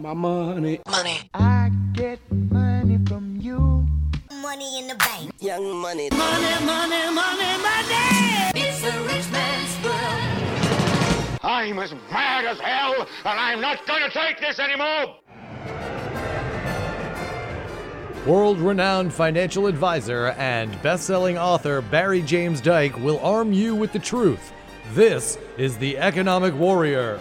my money. Money. I get money from you. Money in the bank. Young money. Money, money, money, money. It's a rich man's world. I'm as mad as hell, and I'm not going to take this anymore. World renowned financial advisor and best selling author Barry James Dyke will arm you with the truth. This is The Economic Warrior.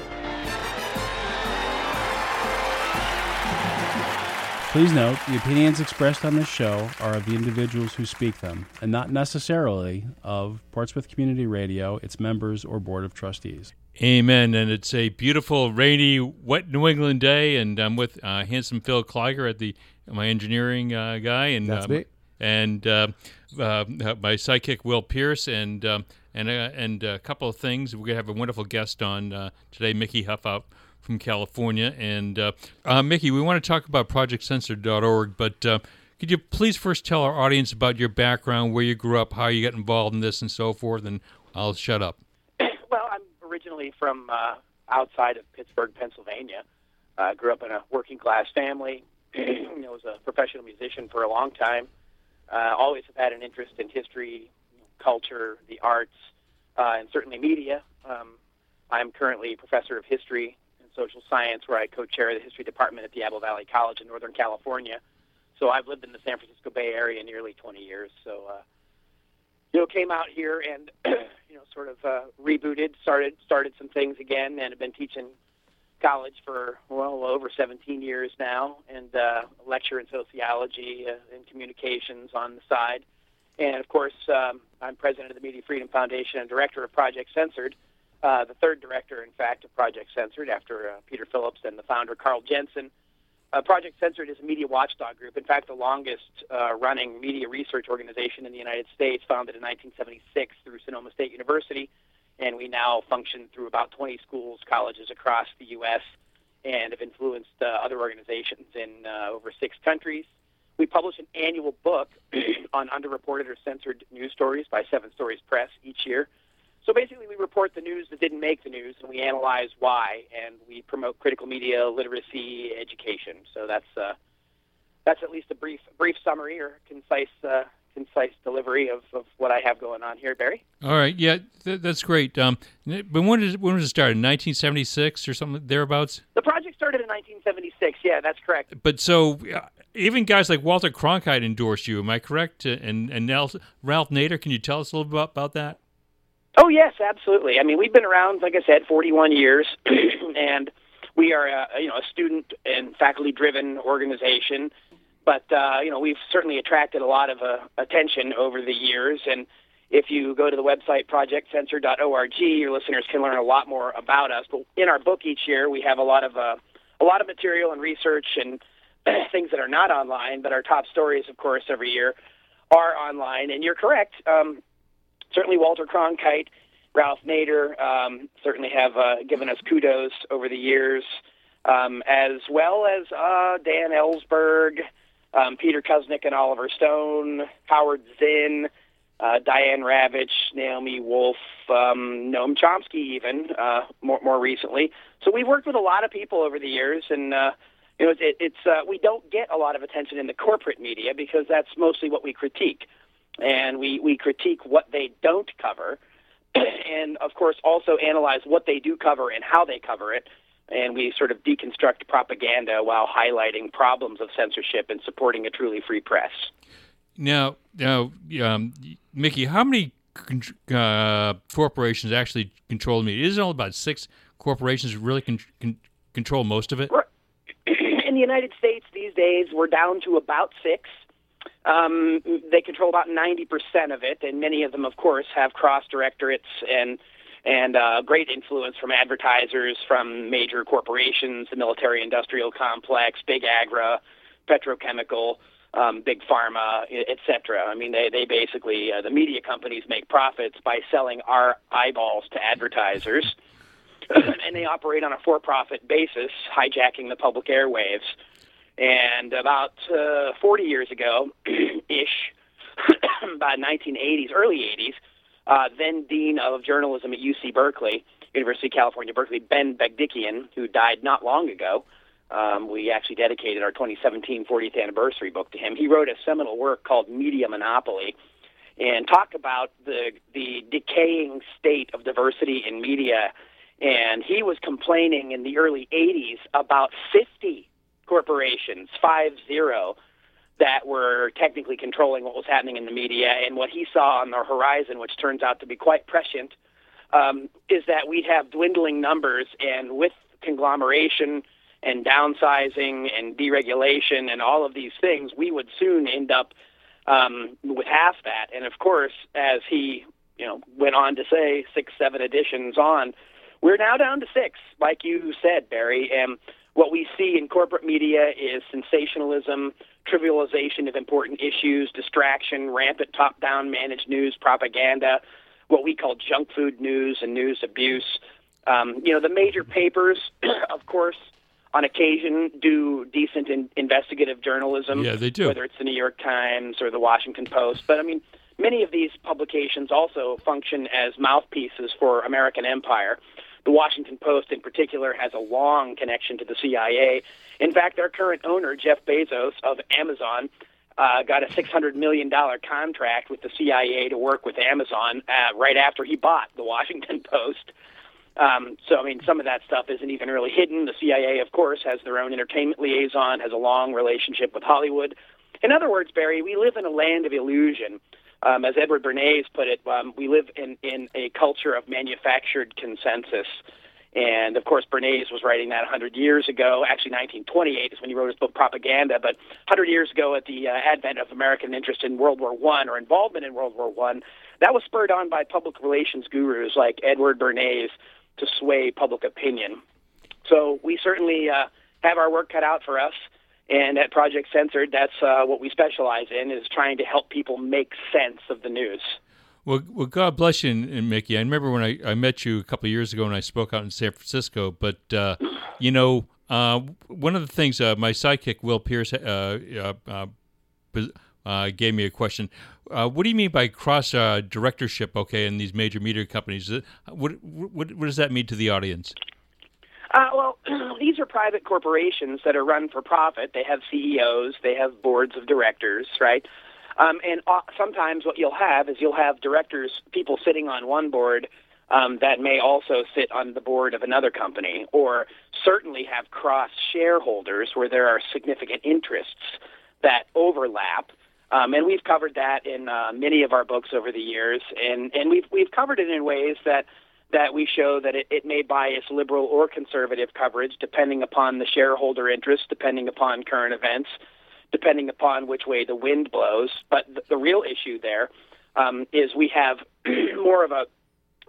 Please note, the opinions expressed on this show are of the individuals who speak them, and not necessarily of Portsmouth Community Radio, its members, or Board of Trustees. Amen. And it's a beautiful, rainy, wet New England day, and I'm with uh, handsome Phil Kleiger at the my engineering uh, guy, and That's um, me. and uh, uh, my sidekick Will Pierce, and um, and uh, and a couple of things. We're gonna have a wonderful guest on uh, today, Mickey Huff out from California, and uh, uh, Mickey, we want to talk about ProjectCensored.org, but. Uh, could you please first tell our audience about your background, where you grew up, how you got involved in this, and so forth, and I'll shut up. Well, I'm originally from uh, outside of Pittsburgh, Pennsylvania. Uh, grew up in a working class family. know, was a professional musician for a long time. Uh, always have had an interest in history, culture, the arts, uh, and certainly media. Um, I'm currently a professor of history and social science, where I co-chair the history department at Diablo Valley College in Northern California. So I've lived in the San Francisco Bay Area nearly 20 years. So, uh, you know, came out here and you know, sort of uh, rebooted, started started some things again, and have been teaching college for well over 17 years now, and uh, lecture in sociology uh, and communications on the side. And of course, um, I'm president of the Media Freedom Foundation and director of Project Censored, uh, the third director, in fact, of Project Censored after uh, Peter Phillips and the founder Carl Jensen. Uh, Project Censored is a media watchdog group. In fact, the longest uh, running media research organization in the United States, founded in 1976 through Sonoma State University. And we now function through about 20 schools, colleges across the U.S., and have influenced uh, other organizations in uh, over six countries. We publish an annual book on underreported or censored news stories by Seven Stories Press each year. So basically, we report the news that didn't make the news, and we analyze why, and we promote critical media literacy education. So that's uh, that's at least a brief brief summary or concise uh, concise delivery of, of what I have going on here, Barry. All right, yeah, th- that's great. Um, but when did when was it started? 1976 or something thereabouts. The project started in 1976. Yeah, that's correct. But so uh, even guys like Walter Cronkite endorsed you. Am I correct? Uh, And and Ralph Nader, can you tell us a little bit about, about that? Oh yes, absolutely. I mean, we've been around, like I said, 41 years, and we are a, you know a student and faculty driven organization. But uh, you know, we've certainly attracted a lot of uh, attention over the years. And if you go to the website projectcensored.org, your listeners can learn a lot more about us. But in our book each year, we have a lot of uh, a lot of material and research and things that are not online. But our top stories, of course, every year are online. And you're correct. Um, certainly Walter Cronkite, Ralph Nader um, certainly have uh, given us kudos over the years, um, as well as uh, Dan Ellsberg, um, Peter Kuznick and Oliver Stone, Howard Zinn, uh, Diane Ravitch, Naomi Wolf, um, Noam Chomsky, even uh, more more recently. So we've worked with a lot of people over the years, and uh, you know, it, it's uh, we don't get a lot of attention in the corporate media because that's mostly what we critique and we, we critique what they don't cover, and of course also analyze what they do cover and how they cover it, and we sort of deconstruct propaganda while highlighting problems of censorship and supporting a truly free press. Now, now, um, Mickey, how many uh, corporations actually control the media? Isn't it all about six corporations really con- con- control most of it? In the United States these days, we're down to about six. Um, they control about 90% of it, and many of them, of course, have cross directorates and and uh, great influence from advertisers from major corporations, the military industrial complex, big agra, petrochemical, um, big pharma, et cetera. I mean, they, they basically, uh, the media companies make profits by selling our eyeballs to advertisers, and they operate on a for profit basis, hijacking the public airwaves. And about uh, 40 years ago, ish, about 1980s, early 80s, uh, then dean of journalism at UC Berkeley, University of California, Berkeley, Ben Bagdikian, who died not long ago, Um, we actually dedicated our 2017 40th anniversary book to him. He wrote a seminal work called Media Monopoly and talked about the the decaying state of diversity in media. And he was complaining in the early 80s about 50 corporations, five zero, that were technically controlling what was happening in the media. And what he saw on the horizon, which turns out to be quite prescient, um, is that we'd have dwindling numbers, and with conglomeration and downsizing and deregulation and all of these things, we would soon end up um, with half that. And of course, as he you know went on to say, six, seven editions on, we're now down to six, like you said, Barry. And what we see in corporate media is sensationalism, trivialization of important issues, distraction, rampant top-down managed news, propaganda, what we call junk food news and news abuse. Um, you know, the major papers, of course, on occasion do decent in, investigative journalism. Yeah, they do. Whether it's the New York Times or the Washington Post. But I mean, many of these publications also function as mouthpieces for American empire. The Washington Post, in particular, has a long connection to the CIA. In fact, our current owner, Jeff Bezos of Amazon, uh, got a $600 million contract with the CIA to work with Amazon uh, right after he bought the Washington Post. Um, so, I mean, some of that stuff isn't even really hidden. The CIA, of course, has their own entertainment liaison, has a long relationship with Hollywood. In other words, Barry, we live in a land of illusion. Um, as Edward Bernays put it, um, we live in, in a culture of manufactured consensus. And of course, Bernays was writing that 100 years ago. Actually, 1928 is when he wrote his book Propaganda. But 100 years ago, at the uh, advent of American interest in World War One or involvement in World War One, that was spurred on by public relations gurus like Edward Bernays to sway public opinion. So we certainly uh, have our work cut out for us. And at Project Censored, that's uh, what we specialize in, is trying to help people make sense of the news. Well, well, God bless you, and, Mickey. I remember when I, I met you a couple of years ago when I spoke out in San Francisco. But uh, you know, uh, one of the things uh, my sidekick Will Pierce uh, uh, gave me a question. what do you mean by cross directorship? Okay, in these major media companies, what, what what does that mean to the audience? Uh, well, these are private corporations that are run for profit. They have CEOs, they have boards of directors, right? Um, and uh, sometimes what you'll have is you'll have directors, people sitting on one board um, that may also sit on the board of another company, or certainly have cross shareholders where there are significant interests that overlap. Um, and we've covered that in uh, many of our books over the years, and, and we've we've covered it in ways that that we show that it, it may bias liberal or conservative coverage depending upon the shareholder interest, depending upon current events, depending upon which way the wind blows. But the, the real issue there um, is we have more of a,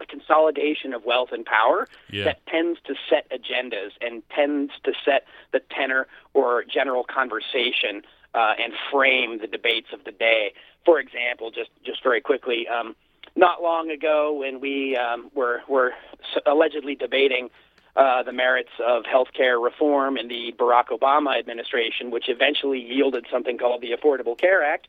a, consolidation of wealth and power yeah. that tends to set agendas and tends to set the tenor or general conversation uh, and frame the debates of the day. For example, just just very quickly. Um, not long ago when we um, were were allegedly debating uh, the merits of healthcare reform in the Barack Obama administration, which eventually yielded something called the Affordable Care Act,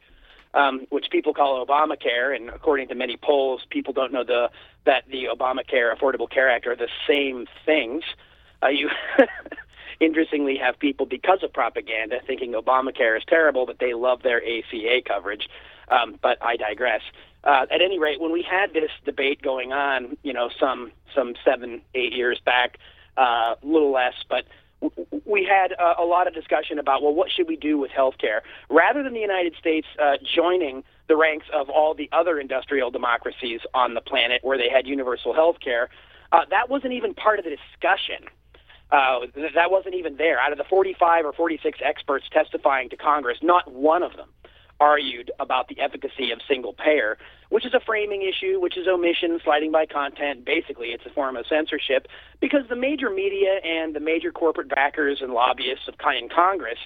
um, which people call Obamacare. And according to many polls, people don't know the that the Obamacare Affordable Care Act are the same things. Uh, you interestingly have people because of propaganda thinking Obamacare is terrible, but they love their ACA coverage. Um, but I digress uh, at any rate, when we had this debate going on, you know, some some seven, eight years back, uh, a uh, little less, but we had a lot of discussion about well, what should we do with healthcare? Rather than the United States uh, joining the ranks of all the other industrial democracies on the planet where they had universal healthcare, uh, that wasn't even part of the discussion. Uh, that wasn't even there. Out of the 45 or 46 experts testifying to Congress, not one of them argued about the efficacy of single payer, which is a framing issue, which is omission, sliding by content. Basically, it's a form of censorship because the major media and the major corporate backers and lobbyists of in Congress,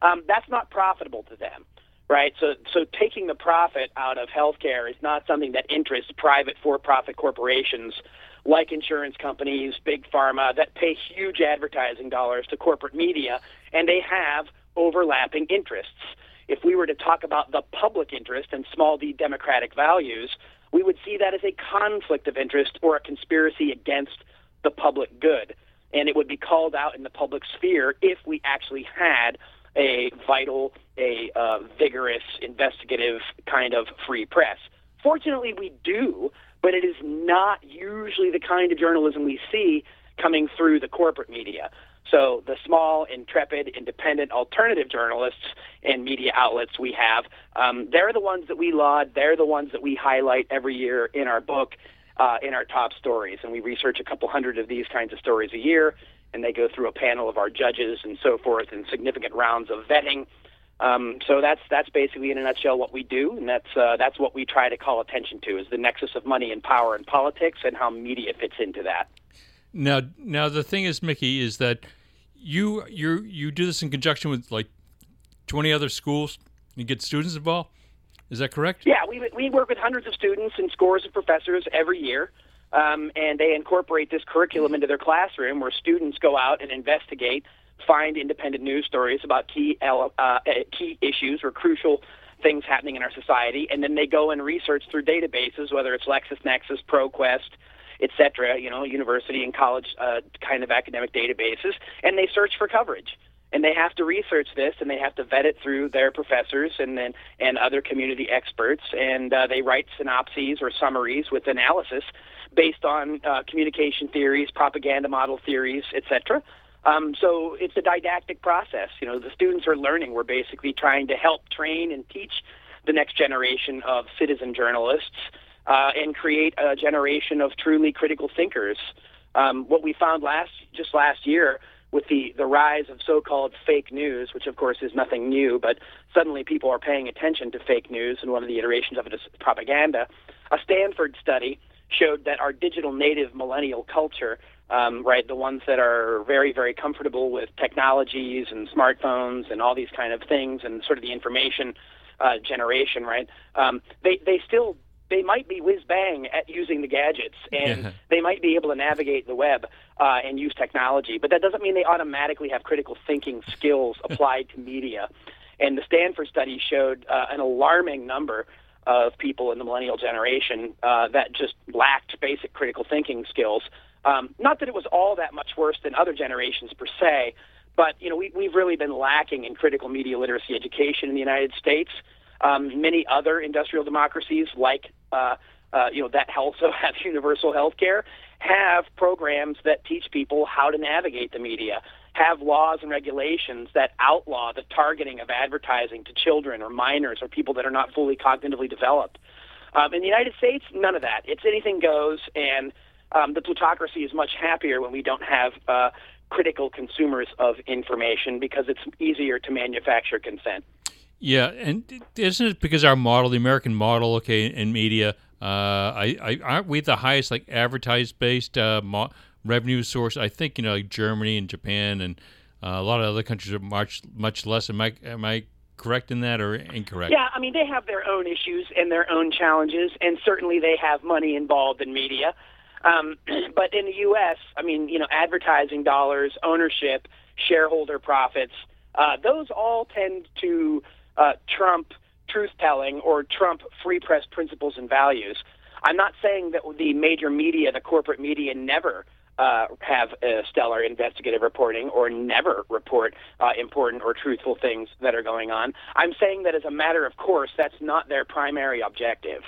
um, that's not profitable to them. Right, so so taking the profit out of healthcare is not something that interests private for-profit corporations like insurance companies, big pharma that pay huge advertising dollars to corporate media, and they have overlapping interests if we were to talk about the public interest and small d democratic values, we would see that as a conflict of interest or a conspiracy against the public good. and it would be called out in the public sphere if we actually had a vital, a uh, vigorous, investigative kind of free press. Fortunately, we do, but it is not usually the kind of journalism we see coming through the corporate media. So the small, intrepid, independent, alternative journalists and media outlets we have, um, they're the ones that we laud. They're the ones that we highlight every year in our book, uh, in our top stories. And we research a couple hundred of these kinds of stories a year, and they go through a panel of our judges and so forth, and significant rounds of vetting. Um, so that's that's basically in a nutshell what we do, and that's uh, that's what we try to call attention to is the nexus of money and power in politics and how media fits into that. Now, now the thing is, Mickey, is that you you you do this in conjunction with like twenty other schools. You get students involved. Is that correct? Yeah, we we work with hundreds of students and scores of professors every year, um, and they incorporate this curriculum into their classroom, where students go out and investigate, find independent news stories about key uh, uh, key issues or crucial things happening in our society, and then they go and research through databases, whether it's LexisNexis, ProQuest, etc. You know, university and college uh, kind of academic databases, and they search for coverage. And they have to research this, and they have to vet it through their professors and then and other community experts, and uh, they write synopses or summaries with analysis based on uh, communication theories, propaganda model theories, etc. Um, so it's a didactic process. You know, the students are learning. We're basically trying to help train and teach the next generation of citizen journalists uh, and create a generation of truly critical thinkers. Um, what we found last just last year with the, the rise of so-called fake news, which of course is nothing new, but suddenly people are paying attention to fake news, and one of the iterations of it is propaganda. A Stanford study showed that our digital native millennial culture, um, right, the ones that are very, very comfortable with technologies and smartphones and all these kind of things, and sort of the information uh, generation, right, um, they they still they might be whiz bang at using the gadgets and Yeah. they might be able to navigate the web uh, and use technology, but that doesn't mean they automatically have critical thinking skills applied to media. And the Stanford study showed uh, an alarming number of people in the millennial generation uh, that just lacked basic critical thinking skills. Um, not that it was all that much worse than other generations per se, but you know we, we've really been lacking in critical media literacy education in the United States. Um, many other industrial democracies, like uh, uh, you know that also have universal health care, have programs that teach people how to navigate the media, have laws and regulations that outlaw the targeting of advertising to children or minors or people that are not fully cognitively developed. Um, in the United States, none of that. It's anything goes, and um, the plutocracy is much happier when we don't have uh, critical consumers of information because it's easier to manufacture consent. Yeah, and isn't it because our model, the American model, okay, in media, uh, I, I aren't we the highest like advertised based uh, mo- revenue source? I think you know like Germany and Japan and uh, a lot of other countries are much much less. Am I am I correct in that or incorrect? Yeah, I mean, they have their own issues and their own challenges, and certainly they have money involved in media. Um, but in the U.S., I mean, you know, advertising dollars, ownership, shareholder profits, uh, those all tend to uh, trump truth telling or trump free press principles and values. I'm not saying that the major media, the corporate media, never uh, have stellar investigative reporting or never report uh, important or truthful things that are going on. I'm saying that as a matter of course, that's not their primary objective.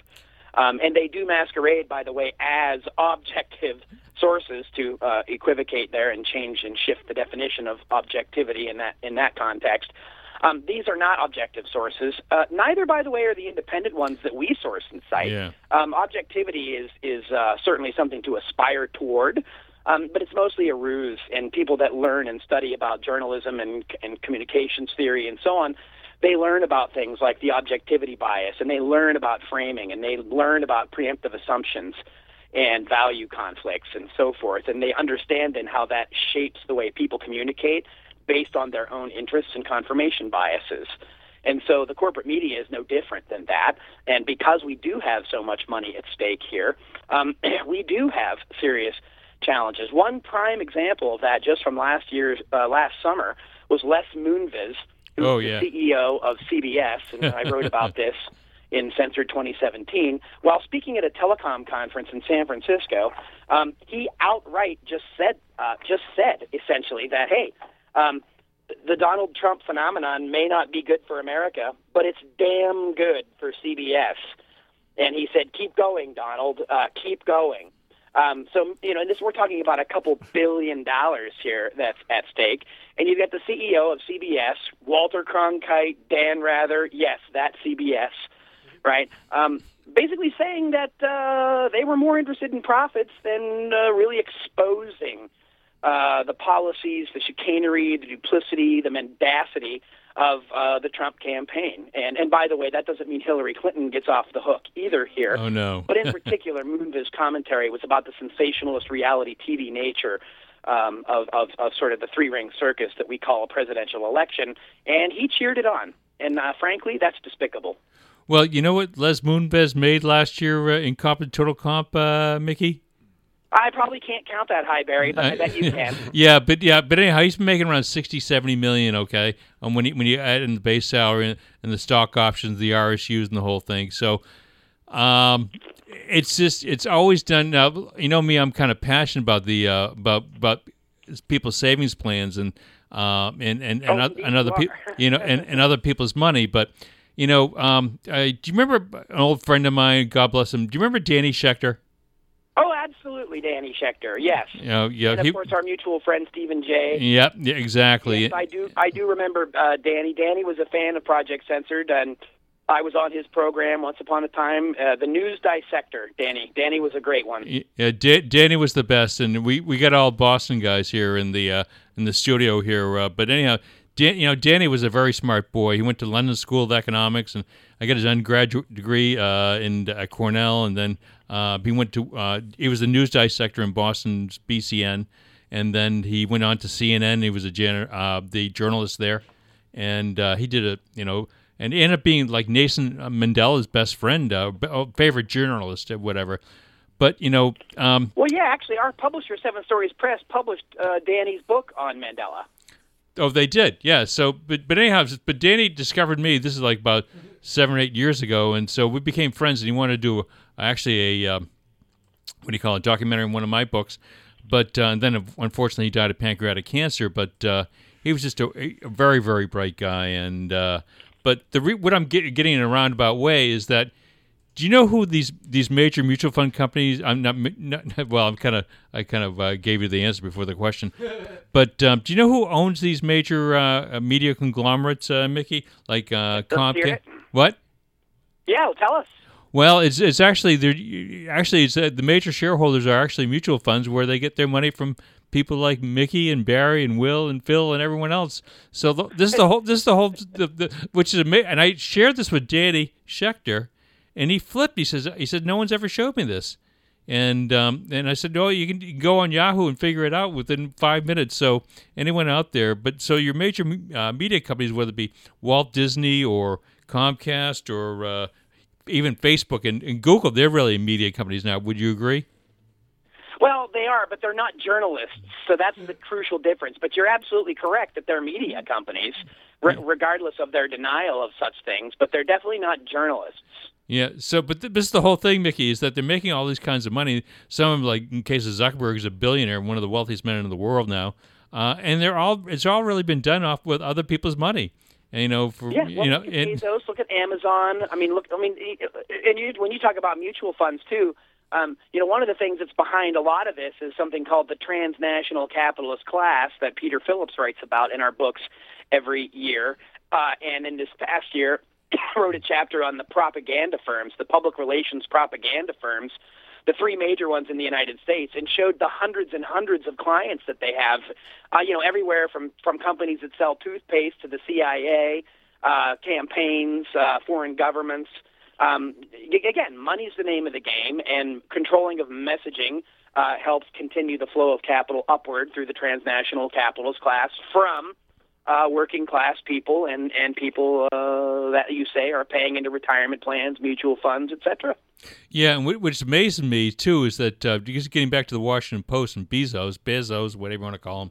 Um, and they do masquerade, by the way, as objective sources to uh, equivocate there and change and shift the definition of objectivity in that in that context. Um, these are not objective sources. Uh, neither, by the way, are the independent ones that we source and cite. Yeah. Um, objectivity is is uh, certainly something to aspire toward, um, but it's mostly a ruse. And people that learn and study about journalism and and communications theory and so on, they learn about things like the objectivity bias, and they learn about framing, and they learn about preemptive assumptions and value conflicts and so forth. And they understand then how that shapes the way people communicate based on their own interests and confirmation biases. And so the corporate media is no different than that. And because we do have so much money at stake here, um, we do have serious challenges. One prime example of that, just from last year's uh, last summer, was Les Moonves, who's Oh, yeah. the CEO of CBS, and I wrote about this in Censored 2017. While speaking at a telecom conference in San Francisco, um, he outright just said, uh, just said essentially that, hey, um, the Donald Trump phenomenon may not be good for America, but it's damn good for CBS. And he said, keep going, Donald, uh, keep going. Um, so you know, and this we're talking about a couple billion dollars here that's at stake, and you get the CEO of CBS, Walter Cronkite, Dan Rather, yes, that CBS, right? Um, basically saying that uh, they were more interested in profits than uh, really exposing uh, the policies, the chicanery, the duplicity, the mendacity of uh, the Trump campaign. And and by the way, that doesn't mean Hillary Clinton gets off the hook either here. Oh no! but in particular, Moonves' commentary was about the sensationalist reality TV nature. Um, of, of, of sort of the three ring circus that we call a presidential election, and he cheered it on. And uh, frankly, that's despicable. Well, you know what Les Moonves made last year uh, in comp and total comp, uh, Mickey? I probably can't count that high, Barry, but I bet you can. yeah, but yeah, but anyhow, he's making around 60, 70 million. Okay, and when you, when you add in the base salary and, and the stock options, the RSUs, and the whole thing, so um, it's just it's always done. Now you know me, I'm kind of passionate about the uh, about about people's savings plans and um, and and and, Oh, and other people, you know, and, and other people's money, but. You know, um, uh, do you remember an old friend of mine? God bless him. Do you remember Danny Schechter? Oh, absolutely, Danny Schechter. Yes. You know, yeah, and of he, course, our mutual friend Stephen Jay. Yep, yeah, exactly. Yes, I do. I do remember uh, Danny. Danny was a fan of Project Censored, and I was on his program once upon a time. Uh, the News Dissector. Danny. Danny was a great one. Yeah, Da- Danny was the best, and we, we got all Boston guys here in the uh, in the studio here. Uh, but anyhow, Dan, you know, Danny was a very smart boy. He went to London School of Economics, and I got his undergraduate degree uh, in at Cornell, and then uh, he went to uh, he was the news dissector in Boston's BCN, and then he went on to CNN. He was a jan- uh, the journalist there, and uh, he did a you know. And ended up being like Nathan Mandela's best friend, uh, b- oh, favorite journalist, or whatever. But you know, um, Well, yeah, actually, our publisher, Seven Stories Press, published uh, Danny's book on Mandela. Oh, they did, yeah. So, but but anyhow, but Danny discovered me. This is like about seven or eight years ago, and so we became friends. And he wanted to do actually a um, what do you call it, documentary in one of my books. But uh, then, unfortunately, he died of pancreatic cancer. But uh, he was just a, a very very bright guy. And uh, but the re- what I'm get, getting in a roundabout way is that. Do you know who these these major mutual fund companies? I'm not, not well. I'm kind of I kind of uh, gave you the answer before the question, but um, do you know who owns these major uh, media conglomerates, uh, Mickey? Like uh, Comcast? What? Yeah, well, tell us. Well, it's it's actually they're actually it's uh, the major shareholders are actually mutual funds where they get their money from people like Mickey and Barry and Will and Phil and everyone else. So the, this is the whole this is the whole the, the, which is amazing. And I shared this with Danny Schechter, and he flipped. He says he said no one's ever showed me this. And um, and I said, no, you can, you can go on Yahoo and figure it out within five minutes. So anyone out there, but so your major uh, media companies, whether it be Walt Disney or Comcast or uh, even Facebook and, and Google, they're really media companies now. Would you agree? Well, they are, but they're not journalists, so that's the crucial difference. But you're absolutely correct that they're media companies, re- regardless of their denial of such things. But they're definitely not journalists. Yeah. So, but th- this is the whole thing, Mickey, is that they're making all these kinds of money. Some of them, like in case of Zuckerberg, is a billionaire, one of the wealthiest men in the world now, uh, and they're all it's all really been done off with other people's money. And, you know, for Yeah, well, you know, look at Bezos, look at Amazon. I mean, look, I mean, and you, when you talk about mutual funds too, um, you know, one of the things that's behind a lot of this is something called the transnational capitalist class that Peter Phillips writes about in our books every year. Uh, and in this past year, wrote a chapter on the propaganda firms, the public relations propaganda firms, the three major ones in the United States, and showed the hundreds and hundreds of clients that they have. Uh, you know, everywhere from from companies that sell toothpaste to the CIA, uh, campaigns, uh, foreign governments. Um, again, money's the name of the game, and controlling of messaging uh, helps continue the flow of capital upward through the transnational capitalist class from uh, working class people and and people uh, that you say are paying into retirement plans, mutual funds, etc. yeah, and wh- which amazes me too is that uh, just getting back to the Washington Post and Bezos, Bezos, whatever you want to call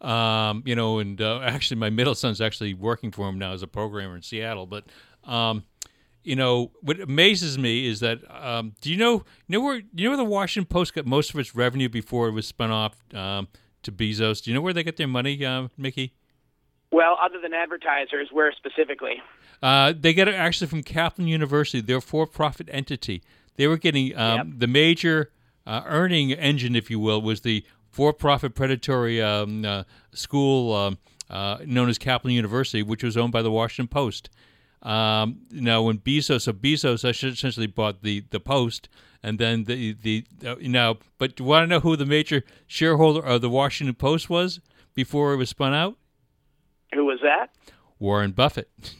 him, um, you know, and uh, actually my middle son's actually working for him now as a programmer in Seattle, but. Um, you know, what amazes me is that um, do you know you know where you know where the Washington Post got most of its revenue before it was spun off um, to Bezos? Do you know where they get their money, uh, Mickey? Well, other than advertisers, where specifically? Uh, they get it actually from Kaplan University. They're a for-profit entity. They were getting um, Yep. the major uh, earning engine, if you will, was the for-profit predatory um, uh, school um, uh, known as Kaplan University, which was owned by the Washington Post. Um, now, when Bezos, so Bezos essentially bought the the Post, and then the the uh, you know. But do you want to know who the major shareholder of the Washington Post was before it was spun out? Who was that? Warren Buffett.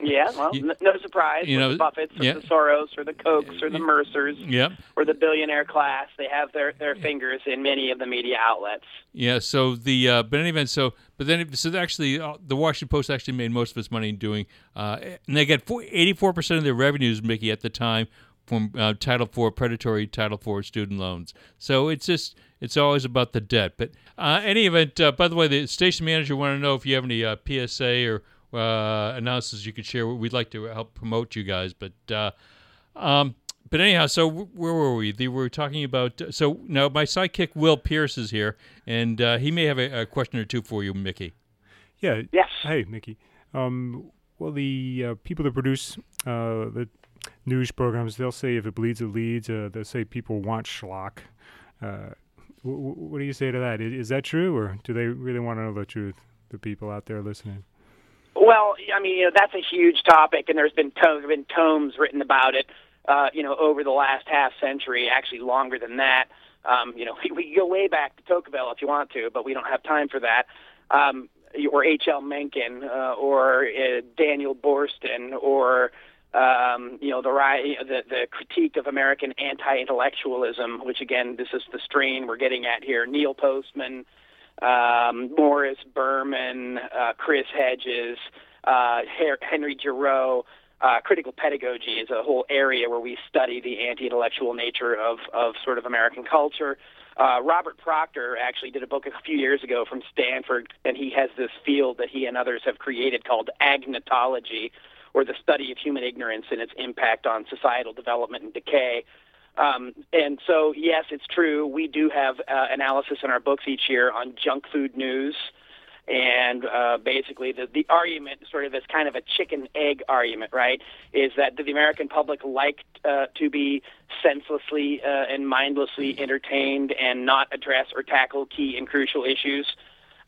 Yeah, well, You- no surprise. you know, the Buffetts or yeah. the Soros or the Kochs or the Mercers Yep. or the billionaire class. They have their, their fingers in many of the media outlets. Yeah. So the uh, but in any event, so but then so actually uh, the Washington Post actually made most of its money doing, uh, and they four percent of their revenues, Mickey, at the time from uh, Title IV predatory Title IV student loans. So it's just it's always about the debt. But uh, any event, uh, by the way, the station manager want to know if you have any uh, PSA or uh, announcements you could share. We'd like to help promote you guys, but. Uh, um, but anyhow, so where were we? They were talking about. So now my sidekick Will Pierce is here, and uh, he may have a, a question or two for you, Mickey. Yeah. Yes. Hey, Mickey. Um, well, the uh, people that produce uh, the news programs, they'll say if it bleeds, it leads. Uh, they'll say people want schlock. Uh, what do you say to that? Is, is that true, or do they really want to know the truth? The people out there listening. Well, I mean, you know, that's a huge topic, and there's been to- been tomes written about it. Uh, you know, over the last half century, actually longer than that. Um, you know, we, we go way back to Tocqueville if you want to, but we don't have time for that. Um, or H.L. Mencken, uh, or uh, Daniel Boorstin, or um, you know the, the the critique of American anti-intellectualism, which again, this is the strain we're getting at here. Neil Postman, um, Morris Berman, uh, Chris Hedges, uh, Henry Giroux. Uh, critical pedagogy is a whole area where we study the anti-intellectual nature of, of sort of American culture. Uh, Robert Proctor actually did a book a few years ago from Stanford, and he has this field that he and others have created called agnotology, or the study of human ignorance and its impact on societal development and decay. Um, and so, yes, it's true. We do have uh, analysis in our books each year on junk food news. And uh, basically, the, the argument, sort of as kind of a chicken egg argument, right, is that the American public liked uh, to be senselessly uh, and mindlessly entertained and not address or tackle key and crucial issues.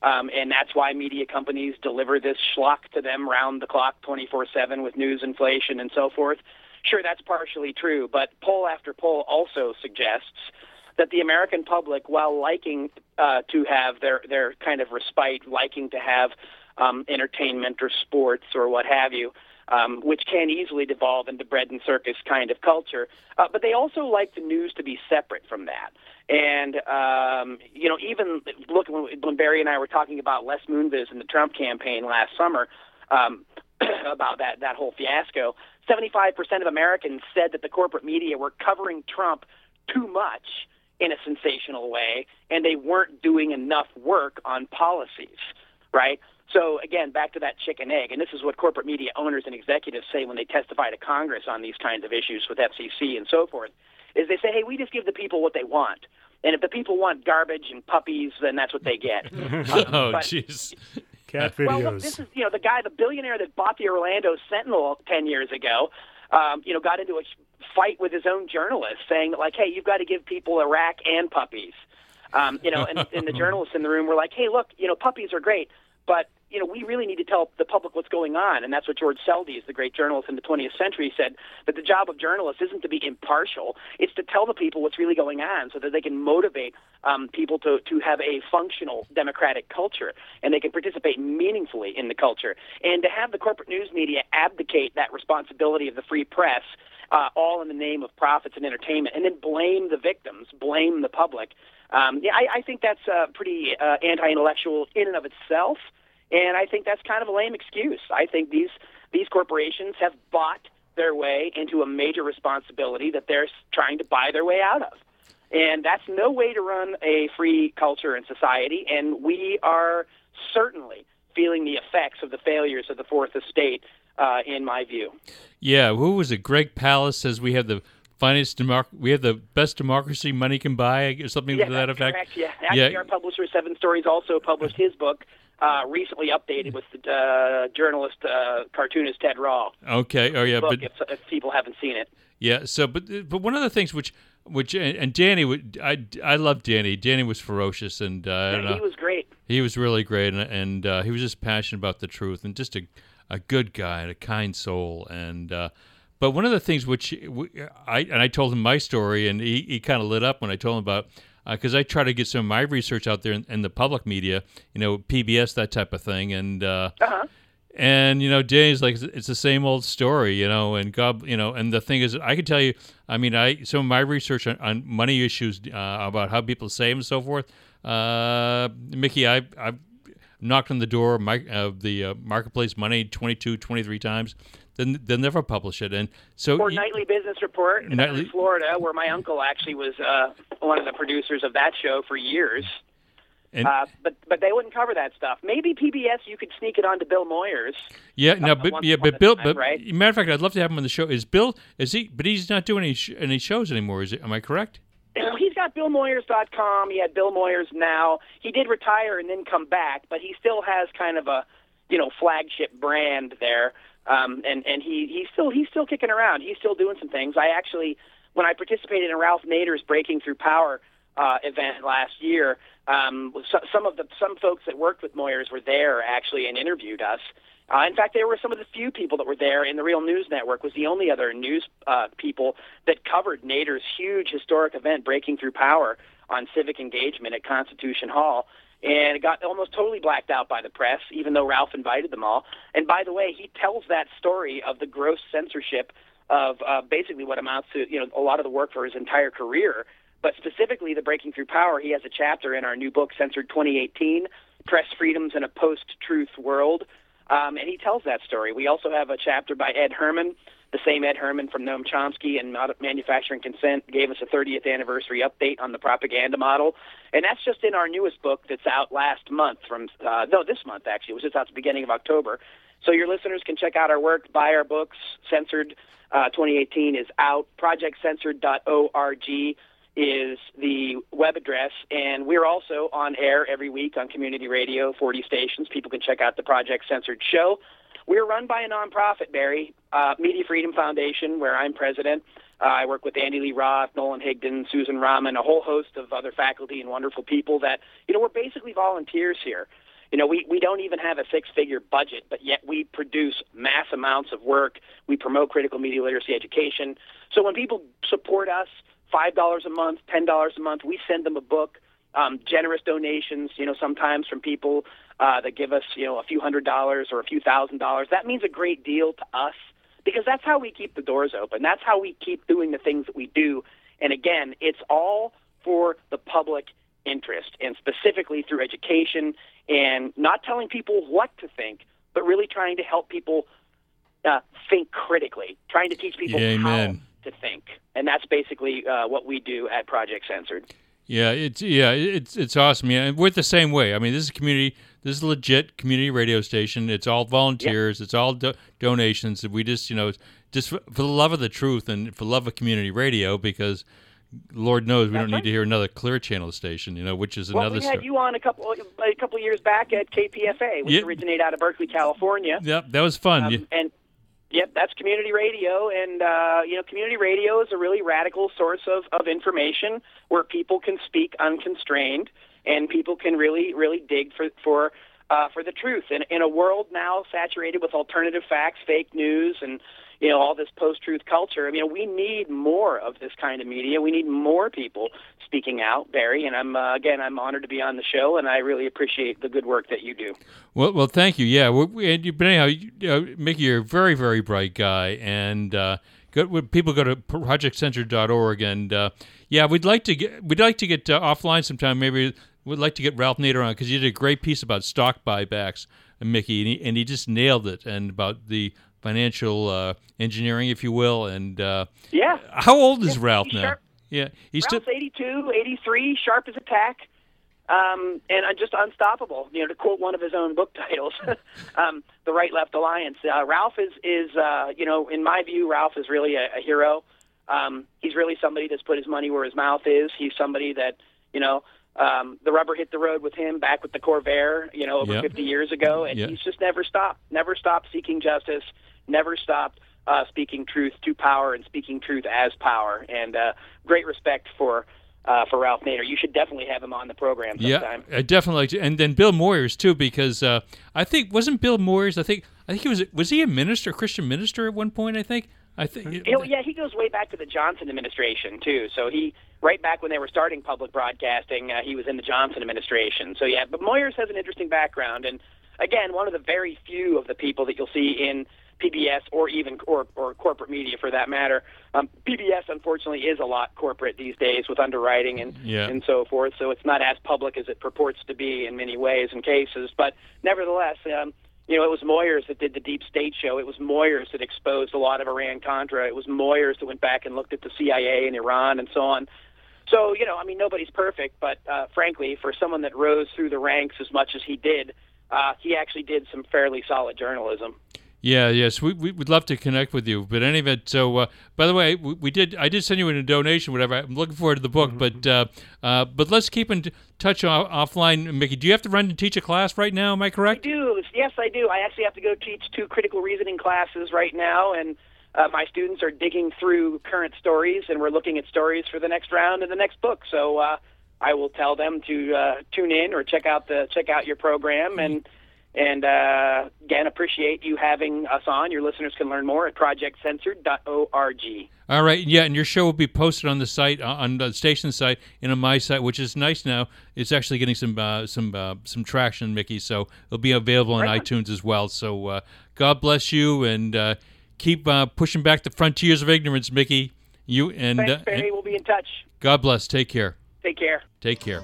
Um, and that's why media companies deliver this schlock to them round the clock, 24 7, with news inflation and so forth. Sure, that's partially true, but poll after poll also suggests that the American public, while liking uh, to have their, their kind of respite, liking to have um, entertainment or sports or what have you, um, which can easily devolve into bread and circus kind of culture, uh, but they also like the news to be separate from that. And um, you know, even look when, when Barry and I were talking about Les Moonves and the Trump campaign last summer um, about that that whole fiasco. Seventy-five percent of Americans said that the corporate media were covering Trump too much in a sensational way, and they weren't doing enough work on policies. Right. So again, back to that chicken egg, and this is what corporate media owners and executives say when they testify to Congress on these kinds of issues with FCC and so forth, is they say, "Hey, we just give the people what they want." And if the people want garbage and puppies, then that's what they get. oh, jeez. Cat well, videos. look, this is you know the guy, the billionaire that bought the Orlando Sentinel ten years ago. Um, you know, got into a fight with his own journalist, saying that like, hey, you've got to give people Iraq and puppies. Um, you know, and, and the journalists in the room were like, hey, look, you know, puppies are great, but you know, we really need to tell the public what's going on, and that's what George Seldes, the great journalist in the 20th century, said. That the job of journalists isn't to be impartial; it's to tell the people what's really going on, so that they can motivate um, people to to have a functional democratic culture, and they can participate meaningfully in the culture. And to have the corporate news media abdicate that responsibility of the free press, uh, all in the name of profits and entertainment, and then blame the victims, blame the public. Um, yeah, I, I think that's uh, pretty uh, anti-intellectual in and of itself. And I think that's kind of a lame excuse. I think these these corporations have bought their way into a major responsibility that they're trying to buy their way out of. And that's no way to run a free culture and society. And we are certainly feeling the effects of the failures of the Fourth Estate uh, in my view. Yeah, who was it? Greg Palast says we have the finest democ- we have the best democracy money can buy, or something yeah, to that effect. Correct. Yeah, actually, our publisher Seven Stories also published his book. Uh, recently updated with the uh, journalist, uh, cartoonist Ted Rall. Okay. Oh yeah, book, but if, if people haven't seen it. Yeah. So, but but one of the things which which and, and Danny would I I love Danny. Danny was ferocious and uh, Yeah, he was great. He was really great and and uh, he was just passionate about the truth and just a a good guy and a kind soul and. Uh, but one of the things which we- I and I told him my story and he, he kind of lit up when I told him about because I try to get some of my research out there in, in the public media, you know, PBS that type of thing and. Uh, Uh-huh. and you know, Danny's like it's the same old story, you know. And God, you know, and the thing is, I can tell you, I mean, I some of my research on, on money issues uh, about how people save and so forth. Uh, Mickey, I I've knocked on the door of, the uh, marketplace money 22, 23 times. Then they'll never publish it, and so Or Nightly Business Report in Nightly- Florida, where my uncle actually was uh, one of the producers of that show for years. And- uh, but but they wouldn't cover that stuff. Maybe PBS you could sneak it onto Bill Moyers. Yeah, no, but yeah, but Bill. time, But right? matter of fact, I'd love to have him on the show. Is Bill? Is he? But he's not doing any sh- any shows anymore. Is it? Am I correct? He's got BillMoyers.com. He had Bill Moyers now. He did retire and then come back, but he still has kind of a, you know, flagship brand there. Um, and and he he's still he's still kicking around. He's still doing some things. I actually, when I participated in Ralph Nader's Breaking Through Power uh, event last year, um, so, some of the some folks that worked with Moyers were there actually and interviewed us. Uh, in fact, they were some of the few people that were there, and the Real News Network was the only other news uh, people that covered Nader's huge historic event, Breaking Through Power, on civic engagement at Constitution Hall. And it got almost totally blacked out by the press, even though Ralph invited them all. And by the way, he tells that story of the gross censorship of uh, basically what amounts to you know a lot of the work for his entire career. But specifically, the Breaking Through Power, he has a chapter in our new book, Censored 2018, Press Freedoms in a Post-Truth World. Um, and he tells that story. We also have a chapter by Ed Herman, the same Ed Herman from Noam Chomsky and Manufacturing Consent gave us a 30th anniversary update on the propaganda model, and that's just in our newest book that's out last month. From uh, no, this month actually. It was just out at the beginning of October. So your listeners can check out our work, buy our books. Censored uh, 2018 is out. ProjectCensored.org is the web address, and we're also on air every week on community radio, 40 stations. People can check out the Project Censored show. We're run by a nonprofit, Barry, uh, Media Freedom Foundation, where I'm president. Uh, I work with Andy Lee Roth, Nolan Higdon, Susan Rahman, a whole host of other faculty and wonderful people that, you know, we're basically volunteers here. You know, we, we don't even have a six figure budget, but yet we produce mass amounts of work. We promote critical media literacy education. So when people support us, $5 a month, $10 a month, we send them a book. Um, generous donations, you know, sometimes from people uh, that give us, you know, a few hundred dollars or a few thousand dollars. That means a great deal to us because that's how we keep the doors open. That's how we keep doing the things that we do. And again, it's all for the public interest and specifically through education and not telling people what to think, but really trying to help people uh, think critically, trying to teach people Yeah, amen. how to think. And that's basically uh, what we do at Project Censored. Yeah, it's yeah, it's it's awesome. Yeah, and we're the same way. I mean, this is a community. This is a legit community radio station. It's all volunteers. It's all do- donations. We just you know just for, for the love of the truth and for love of community radio because Lord knows we don't need to hear another Clear Channel station. You know, which is Well, another we had story. you on a couple a couple years back at KPFA, which Yeah. originated out of Berkeley, California. Yep, that was fun. Um. And yep, that's community radio, and uh, you know, community radio is a really radical source of of information where people can speak unconstrained, and people can really really dig for for. Uh, for the truth, in, in a world now saturated with alternative facts, fake news, and you know all this post-truth culture, I mean, we need more of this kind of media. We need more people speaking out, Barry. And I'm uh, again, I'm honored to be on the show, and I really appreciate the good work that you do. Well, well, thank you. Yeah, we, and you, but anyhow, you, Mickey, you're a very, very bright guy, and uh, go, people go to projectcenter.org, and uh, yeah, we'd like to get we'd like to get uh, offline sometime. Maybe we'd like to get Ralph Nader on because you did a great piece about stock buybacks, uh, Mickey, and he, and he just nailed it, and about the financial uh, engineering, if you will, and uh, Yeah. how old is Yeah, Ralph now? sharp. Yeah, he's still Ralph's 82, 83, sharp as a tack. um, and uh, just unstoppable. You know, to quote one of his own book titles, um, "The Right Left Alliance." Uh, Ralph is is uh, you know, in my view, Ralph is really a, a hero. Um, he's really somebody that's put his money where his mouth is. He's somebody that you know. Um, the rubber hit the road with him back with the Corvair, you know, over Yep. 50 years ago, and Yep. he's just never stopped, never stopped seeking justice, never stopped uh, speaking truth to power and speaking truth as power. And uh, great respect for uh, for Ralph Nader. You should definitely have him on the program sometime. Yeah, I definitely like to, and then Bill Moyers too, because uh, I think wasn't Bill Moyers. I think I think he was was he a minister, a Christian minister at one point. I think I think You yeah, he goes way back to the Johnson administration too. So he, right back when they were starting public broadcasting, uh, he was in the Johnson administration. So yeah, but Moyers has an interesting background, and again, one of the very few of the people that you'll see in PBS or even or, or corporate media for that matter. Um, PBS unfortunately is a lot corporate these days with underwriting and Yeah. and so forth. So it's not as public as it purports to be in many ways and cases. But nevertheless, um, you know, it was Moyers that did the Deep State show. It was Moyers that exposed a lot of Iran Contra. It was Moyers that went back and looked at the CIA and Iran and so on. So, you know, I mean, nobody's perfect, but uh, frankly, for someone that rose through the ranks as much as he did, uh, he actually did some fairly solid journalism. Yeah, yes, we, we would love to connect with you. But any event, so uh, by the way, we, we did. I did send you in a donation, whatever. I'm looking forward to the book, but uh, uh, but let's keep in touch off, offline. Mickey, do you have to run and teach a class right now? Am I correct? I do. Yes, I do. I actually have to go teach two critical reasoning classes right now, and uh, my students are digging through current stories, and we're looking at stories for the next round and the next book. So uh, I will tell them to uh, tune in or check out the check out your program and. And uh, again, appreciate you having us on. Your listeners can learn more at projectcensored.org. All right, yeah, and your show will be posted on the site uh, on the station site and on my site, which is nice now. It's actually getting some uh, some uh, some traction, Mickey. So it'll be available on Right iTunes as well. So uh, God bless you and uh, keep uh, pushing back the frontiers of ignorance, Mickey. You and, Thanks, uh, Barry. and We'll be in touch. God bless. Take care. Take care. Take care.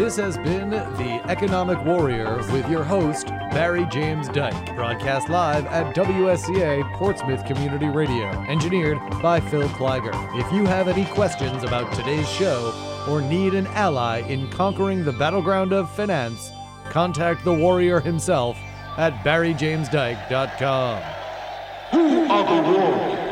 This has been The Economic Warrior with your host, Barry James Dyke. Broadcast live at WSCA Portsmouth Community Radio. Engineered by Phil Kleiger. If you have any questions about today's show or need an ally in conquering the battleground of finance, contact the warrior himself at barryjamesdyke.com. Who are the warriors?